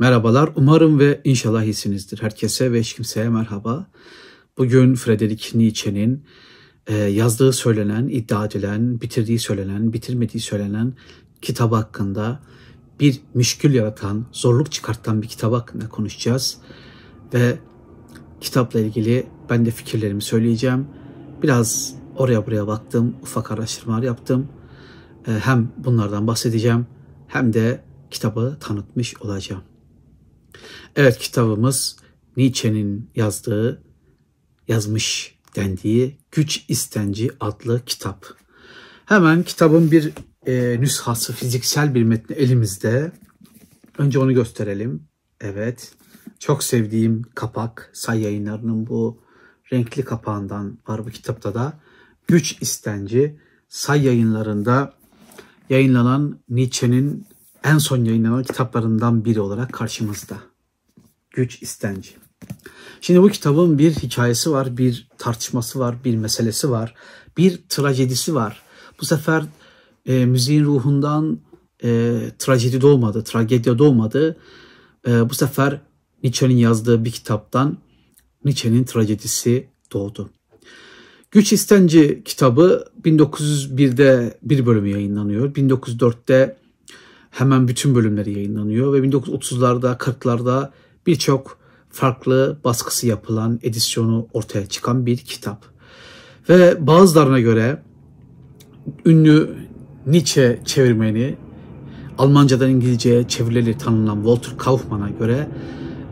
Merhabalar, umarım ve inşallah iyisinizdir. Herkese ve hiç kimseye merhaba. Bugün Friedrich Nietzsche'nin e, yazdığı söylenen, iddia edilen, bitirdiği söylenen, bitirmediği söylenen kitap hakkında bir müşkül yaratan, zorluk çıkartan bir kitap hakkında konuşacağız. Ve kitapla ilgili ben de fikirlerimi söyleyeceğim. Biraz oraya buraya baktım, ufak araştırmalar yaptım. E, hem bunlardan bahsedeceğim hem de kitabı tanıtmış olacağım. Evet kitabımız Nietzsche'nin yazdığı, yazmış dendiği Güç İstenci adlı kitap. Hemen kitabın bir e, nüshası, fiziksel bir metni elimizde. Önce onu gösterelim. Evet, çok sevdiğim kapak, say yayınlarının bu renkli kapağından var bu kitapta da. Güç İstenci, say yayınlarında yayınlanan Nietzsche'nin en son yayınlanan kitaplarından biri olarak karşımızda. Güç istenci. Şimdi bu kitabın bir hikayesi var, bir tartışması var, bir meselesi var, bir trajedisi var. Bu sefer e, müziğin ruhundan e, trajedi doğmadı, tragedya doğmadı. E, bu sefer Nietzsche'nin yazdığı bir kitaptan Nietzsche'nin trajedisi doğdu. Güç İstenci kitabı 1901'de bir bölümü yayınlanıyor. 1904'te hemen bütün bölümleri yayınlanıyor ve 1930'larda 40'larda birçok farklı baskısı yapılan, edisyonu ortaya çıkan bir kitap. Ve bazılarına göre ünlü Nietzsche çevirmeni Almancadan İngilizceye çevirileri tanınan Walter Kaufmann'a göre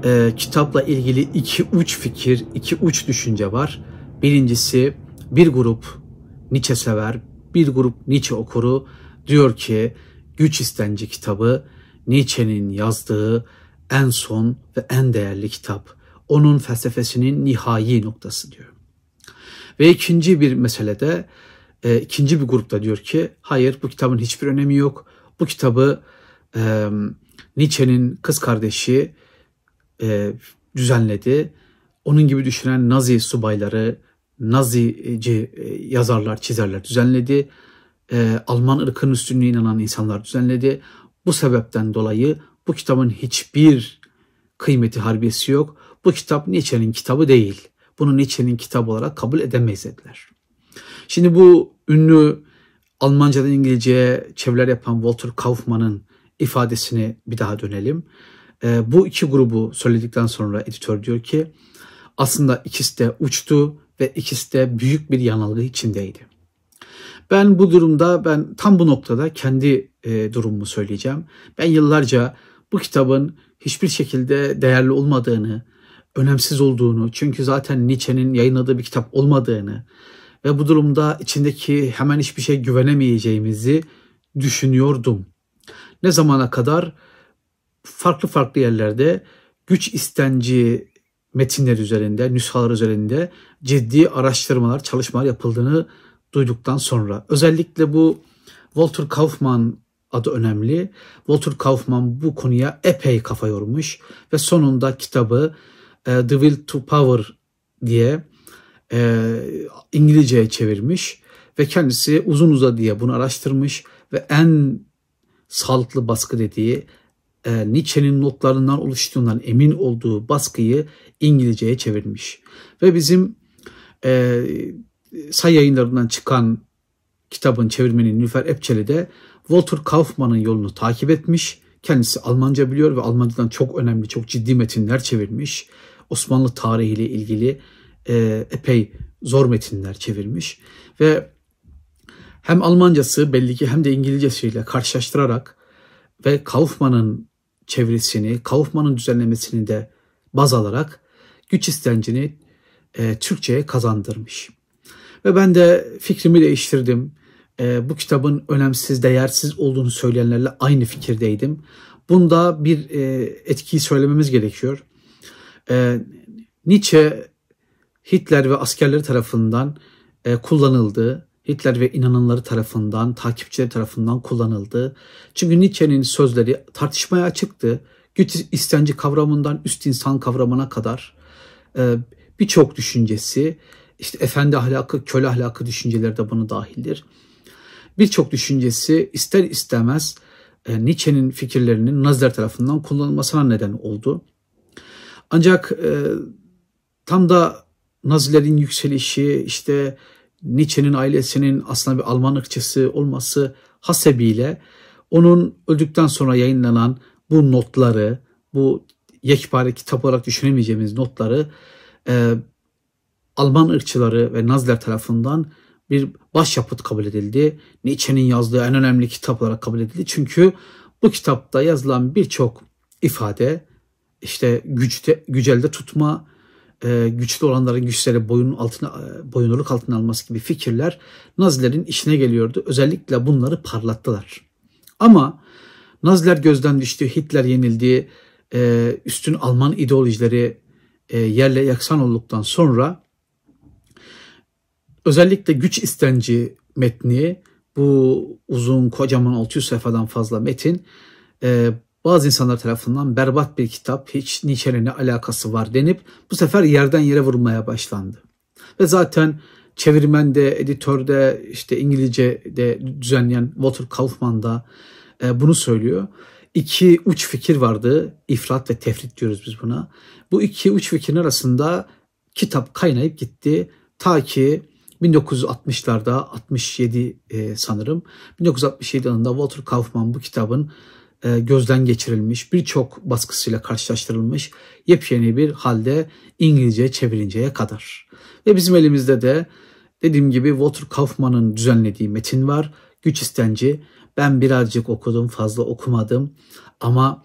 e, kitapla ilgili iki uç fikir, iki uç düşünce var. Birincisi bir grup Nietzsche sever, bir grup Nietzsche okuru diyor ki Güç İstenci kitabı Nietzsche'nin yazdığı en son ve en değerli kitap. Onun felsefesinin nihai noktası diyor. Ve ikinci bir meselede e, ikinci bir grupta diyor ki hayır bu kitabın hiçbir önemi yok. Bu kitabı e, Nietzsche'nin kız kardeşi e, düzenledi. Onun gibi düşünen Nazi subayları, Nazici e, yazarlar, çizerler düzenledi. E, Alman ırkının üstünlüğüne inanan insanlar düzenledi. Bu sebepten dolayı bu kitabın hiçbir kıymeti harbiyesi yok. Bu kitap Nietzsche'nin kitabı değil. Bunu Nietzsche'nin kitabı olarak kabul edemeyiz dediler. Şimdi bu ünlü Almancadan İngilizceye çeviriler yapan Walter Kaufmann'ın ifadesine bir daha dönelim. E, bu iki grubu söyledikten sonra editör diyor ki aslında ikisi de uçtu ve ikisi de büyük bir yanılgı içindeydi. Ben bu durumda ben tam bu noktada kendi e, durumumu söyleyeceğim. Ben yıllarca bu kitabın hiçbir şekilde değerli olmadığını, önemsiz olduğunu, çünkü zaten Nietzsche'nin yayınladığı bir kitap olmadığını ve bu durumda içindeki hemen hiçbir şey güvenemeyeceğimizi düşünüyordum. Ne zamana kadar farklı farklı yerlerde güç istenci metinler üzerinde, nüshalar üzerinde ciddi araştırmalar, çalışmalar yapıldığını duyduktan sonra özellikle bu Walter Kaufman adı önemli. Walter Kaufman bu konuya epey kafa yormuş ve sonunda kitabı e, The Will to Power diye e, İngilizceye çevirmiş ve kendisi uzun uzadıya bunu araştırmış ve en sağlıklı baskı dediği e, Nietzsche'nin notlarından oluştuğundan emin olduğu baskıyı İngilizceye çevirmiş. Ve bizim e, say yayınlarından çıkan kitabın çevirmeni Nilüfer Epçeli de Walter Kaufmann'ın yolunu takip etmiş. Kendisi Almanca biliyor ve Almancadan çok önemli, çok ciddi metinler çevirmiş. Osmanlı tarihiyle ilgili e, epey zor metinler çevirmiş. Ve hem Almancası belli ki hem de İngilizcesiyle karşılaştırarak ve Kaufmann'ın çevirisini, Kaufmann'ın düzenlemesini de baz alarak güç istencini e, Türkçe'ye kazandırmış. Ve ben de fikrimi değiştirdim e, bu kitabın önemsiz, değersiz olduğunu söyleyenlerle aynı fikirdeydim. Bunda bir e, etkiyi söylememiz gerekiyor. E, Nietzsche Hitler ve askerleri tarafından e, kullanıldı. Hitler ve inananları tarafından, takipçileri tarafından kullanıldı. Çünkü Nietzsche'nin sözleri tartışmaya açıktı. Güç istenci kavramından üst insan kavramına kadar e, birçok düşüncesi, işte efendi ahlakı, köle ahlakı düşünceleri de buna dahildir birçok düşüncesi ister istemez e, Nietzsche'nin fikirlerinin Naziler tarafından kullanılmasına neden oldu. Ancak e, tam da Nazilerin yükselişi işte Nietzsche'nin ailesinin aslında bir Alman ırkçısı olması hasebiyle onun öldükten sonra yayınlanan bu notları, bu yekpare kitap olarak düşünemeyeceğimiz notları e, Alman ırkçıları ve Naziler tarafından bir başyapıt kabul edildi. Nietzsche'nin yazdığı en önemli kitap olarak kabul edildi. Çünkü bu kitapta yazılan birçok ifade işte güçte, gücelde tutma, e, güçlü olanların güçleri boyun altına e, boyunluluk altına alması gibi fikirler Nazilerin işine geliyordu. Özellikle bunları parlattılar. Ama Naziler gözden düştü, Hitler yenildi, e, üstün Alman ideolojileri yerle yaksan olduktan sonra özellikle güç istenci metni bu uzun kocaman 600 sayfadan fazla metin e, bazı insanlar tarafından berbat bir kitap, hiç Nietzsche'nin ne alakası var denip bu sefer yerden yere vurulmaya başlandı. Ve zaten çevirmende, editörde, işte İngilizce'de düzenleyen Walter Kaufman da e, bunu söylüyor. İki uç fikir vardı. İfrat ve tefrit diyoruz biz buna. Bu iki uç fikrin arasında kitap kaynayıp gitti. Ta ki 1960'larda 67 e, sanırım 1967 yılında Walter Kaufman bu kitabın e, gözden geçirilmiş, birçok baskısıyla karşılaştırılmış yepyeni bir halde İngilizce çevirinceye kadar. Ve bizim elimizde de dediğim gibi Walter Kaufman'ın düzenlediği metin var. Güç istenci. Ben birazcık okudum, fazla okumadım. Ama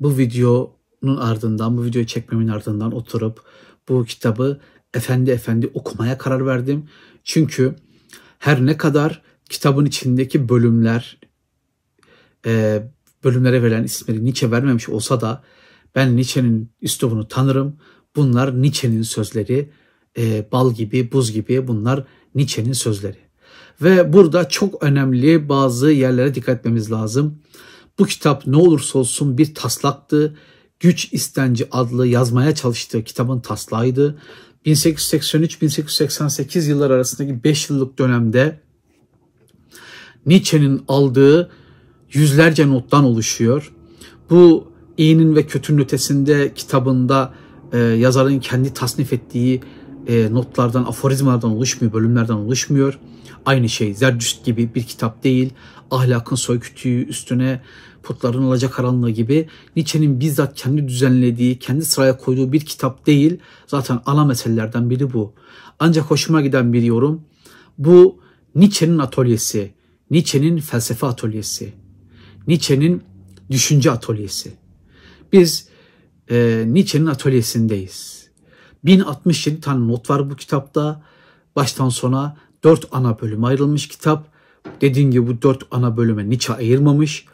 bu videonun ardından, bu videoyu çekmemin ardından oturup bu kitabı efendi efendi okumaya karar verdim. Çünkü her ne kadar kitabın içindeki bölümler e, bölümlere verilen isimleri Nietzsche vermemiş olsa da ben Nietzsche'nin üslubunu tanırım. Bunlar Nietzsche'nin sözleri, e, bal gibi, buz gibi bunlar Nietzsche'nin sözleri. Ve burada çok önemli bazı yerlere dikkat etmemiz lazım. Bu kitap ne olursa olsun bir taslaktı. Güç İstenci adlı yazmaya çalıştığı kitabın taslağıydı. 1883-1888 yıllar arasındaki 5 yıllık dönemde Nietzsche'nin aldığı yüzlerce nottan oluşuyor. Bu iyinin ve kötünün ötesinde kitabında e, yazarın kendi tasnif ettiği e, notlardan, aforizmalardan oluşmuyor, bölümlerden oluşmuyor. Aynı şey Zerdüşt gibi bir kitap değil. Ahlakın soykütüğü üstüne putların alacakaranlığı gibi Nietzsche'nin bizzat kendi düzenlediği, kendi sıraya koyduğu bir kitap değil. Zaten ana meselelerden biri bu. Ancak hoşuma giden bir yorum. Bu Nietzsche'nin atölyesi, Nietzsche'nin felsefe atölyesi. Nietzsche'nin düşünce atölyesi. Biz e, Nietzsche'nin atölyesindeyiz. 1067 tane not var bu kitapta. Baştan sona dört ana bölüm ayrılmış kitap. Dediğim gibi bu dört ana bölüme Nietzsche ayırmamış.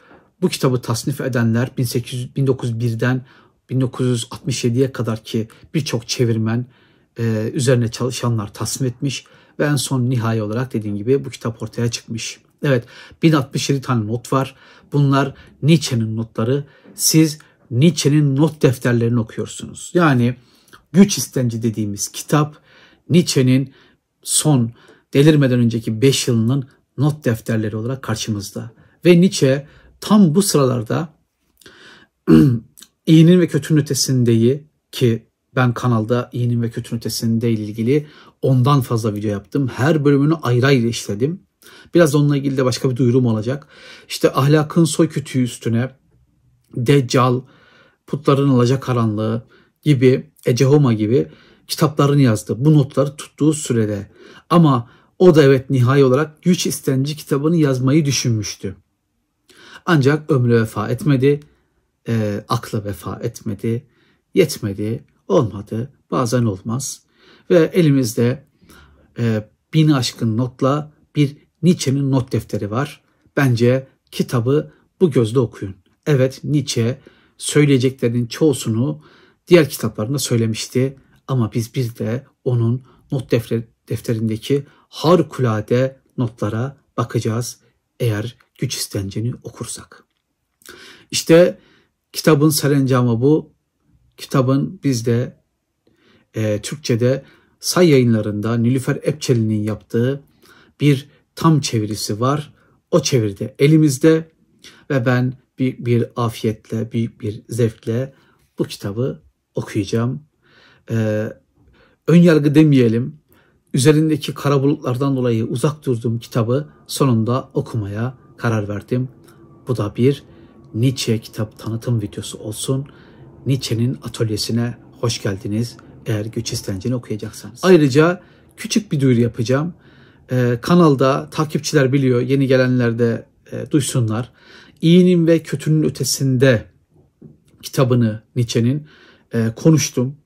Bu kitabı tasnif edenler 1800, 1901'den 1967'ye kadar ki birçok çevirmen e, üzerine çalışanlar tasnif etmiş ve en son nihai olarak dediğim gibi bu kitap ortaya çıkmış. Evet 1067 tane not var. Bunlar Nietzsche'nin notları. Siz Nietzsche'nin not defterlerini okuyorsunuz. Yani Güç İstenci dediğimiz kitap Nietzsche'nin son delirmeden önceki 5 yılının not defterleri olarak karşımızda. Ve Nietzsche tam bu sıralarda iyinin ve kötünün ötesindeyi ki ben kanalda iyinin ve kötünün ötesinde ilgili ondan fazla video yaptım. Her bölümünü ayrı ayrı işledim. Biraz onunla ilgili de başka bir duyurum olacak. İşte ahlakın soy kütüğü üstüne Deccal, putların alacak karanlığı gibi, Ecehoma gibi kitaplarını yazdı. Bu notları tuttuğu sürede. Ama o da evet nihai olarak güç istenci kitabını yazmayı düşünmüştü. Ancak ömrü vefa etmedi, e, aklı vefa etmedi, yetmedi, olmadı, bazen olmaz. Ve elimizde e, bin aşkın notla bir Nietzsche'nin not defteri var. Bence kitabı bu gözle okuyun. Evet Nietzsche söyleyeceklerinin çoğusunu diğer kitaplarında söylemişti ama biz bir de onun not defterindeki harikulade notlara bakacağız eğer güç istenceni okursak. İşte kitabın serencamı bu. Kitabın bizde e, Türkçe'de say yayınlarında Nilüfer Epçeli'nin yaptığı bir tam çevirisi var. O çeviride elimizde ve ben büyük bir afiyetle, büyük bir zevkle bu kitabı okuyacağım. Ee, ön yargı demeyelim. Üzerindeki kara bulutlardan dolayı uzak durduğum kitabı sonunda okumaya karar verdim. Bu da bir Nietzsche kitap tanıtım videosu olsun. Nietzsche'nin atölyesine hoş geldiniz eğer güç istencini okuyacaksanız. Ayrıca küçük bir duyuru yapacağım. Ee, kanalda takipçiler biliyor, yeni gelenler de e, duysunlar. İyinin ve kötünün ötesinde kitabını Nietzsche'nin e, konuştum.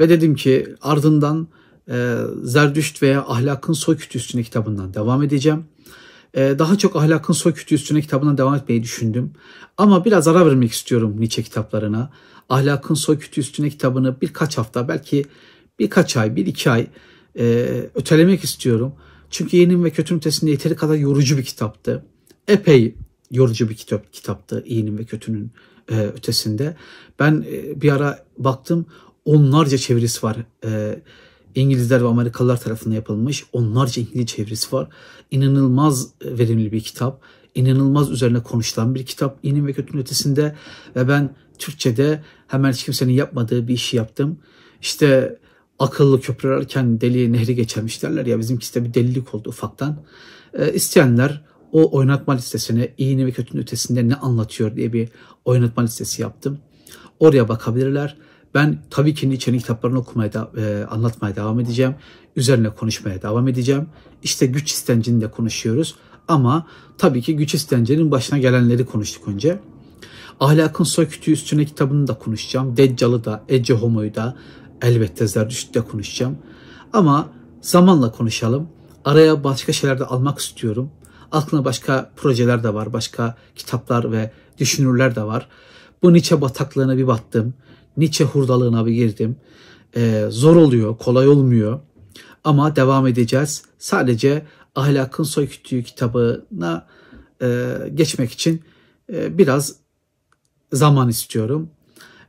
Ve dedim ki ardından e, Zerdüşt veya Ahlakın Soykütü Üstüne kitabından devam edeceğim. E, daha çok Ahlakın Soykütü Üstüne kitabından devam etmeyi düşündüm. Ama biraz ara vermek istiyorum Nietzsche kitaplarına. Ahlakın Soykütü Üstüne kitabını birkaç hafta belki birkaç ay, bir iki ay e, ötelemek istiyorum. Çünkü iyinin ve kötünün ötesinde yeteri kadar yorucu bir kitaptı. Epey yorucu bir kitap kitaptı iyinin ve kötünün e, ötesinde. Ben e, bir ara baktım onlarca çevirisi var. E, İngilizler ve Amerikalılar tarafından yapılmış onlarca İngilizce çevirisi var. İnanılmaz verimli bir kitap. İnanılmaz üzerine konuşulan bir kitap. İyinin ve kötünün ötesinde ve ben Türkçe'de hemen hiç kimsenin yapmadığı bir işi yaptım. İşte akıllı köprülerken deli nehri geçermiş derler ya bizimkisi de bir delilik oldu ufaktan. E, isteyenler o oynatma listesine iyinin ve kötünün ötesinde ne anlatıyor diye bir oynatma listesi yaptım. Oraya bakabilirler. Ben tabii ki Nietzsche'nin kitaplarını okumaya, da, e, anlatmaya devam edeceğim. Üzerine konuşmaya devam edeceğim. İşte güç istencini de konuşuyoruz. Ama tabii ki güç istencinin başına gelenleri konuştuk önce. Ahlakın Soykütü Üstüne kitabını da konuşacağım. Deccal'ı da, Ece Homo'yu da, elbette Zerdüşt'ü de konuşacağım. Ama zamanla konuşalım. Araya başka şeyler de almak istiyorum. Aklına başka projeler de var, başka kitaplar ve düşünürler de var. Bu Nietzsche bataklığına bir battım. Nietzsche hurdalığına bir girdim. Ee, zor oluyor, kolay olmuyor. Ama devam edeceğiz. Sadece Ahlakın Soykütüğü kitabına e, geçmek için e, biraz zaman istiyorum.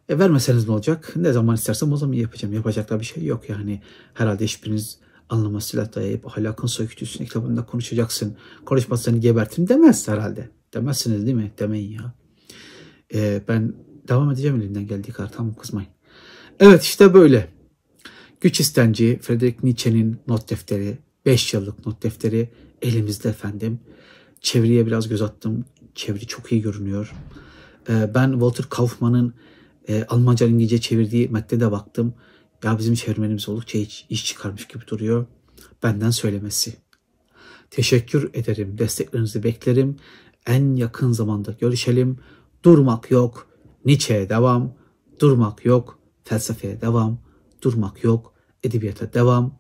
E, vermeseniz ne olacak? Ne zaman istersem o zaman yapacağım. Yapacak da bir şey yok yani. Herhalde hiçbiriniz anlama silah dayayıp ahlakın soykütüsünün kitabında konuşacaksın. Konuşmazsanı gebertim demez herhalde. Demezsiniz değil mi? Demeyin ya. E, ben devam edeceğim elinden geldiği kadar. Tamam kızmayın. Evet işte böyle. Güç istenci Friedrich Nietzsche'nin not defteri, 5 yıllık not defteri elimizde efendim. Çeviriye biraz göz attım. Çeviri çok iyi görünüyor. Ee, ben Walter Kaufmann'ın e, Almanca İngilizce çevirdiği metne baktım. Ya bizim çevirmenimiz oldukça iş, iş çıkarmış gibi duruyor. Benden söylemesi. Teşekkür ederim. Desteklerinizi beklerim. En yakın zamanda görüşelim. Durmak yok. Nietzsche'ye devam. Durmak yok. Felsefeye devam. Durmak yok. Edebiyata devam.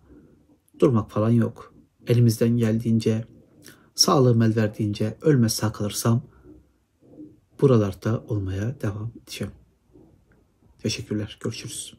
Durmak falan yok. Elimizden geldiğince, sağlığım el verdiğince, ölmez kalırsam buralarda olmaya devam edeceğim. Teşekkürler. Görüşürüz.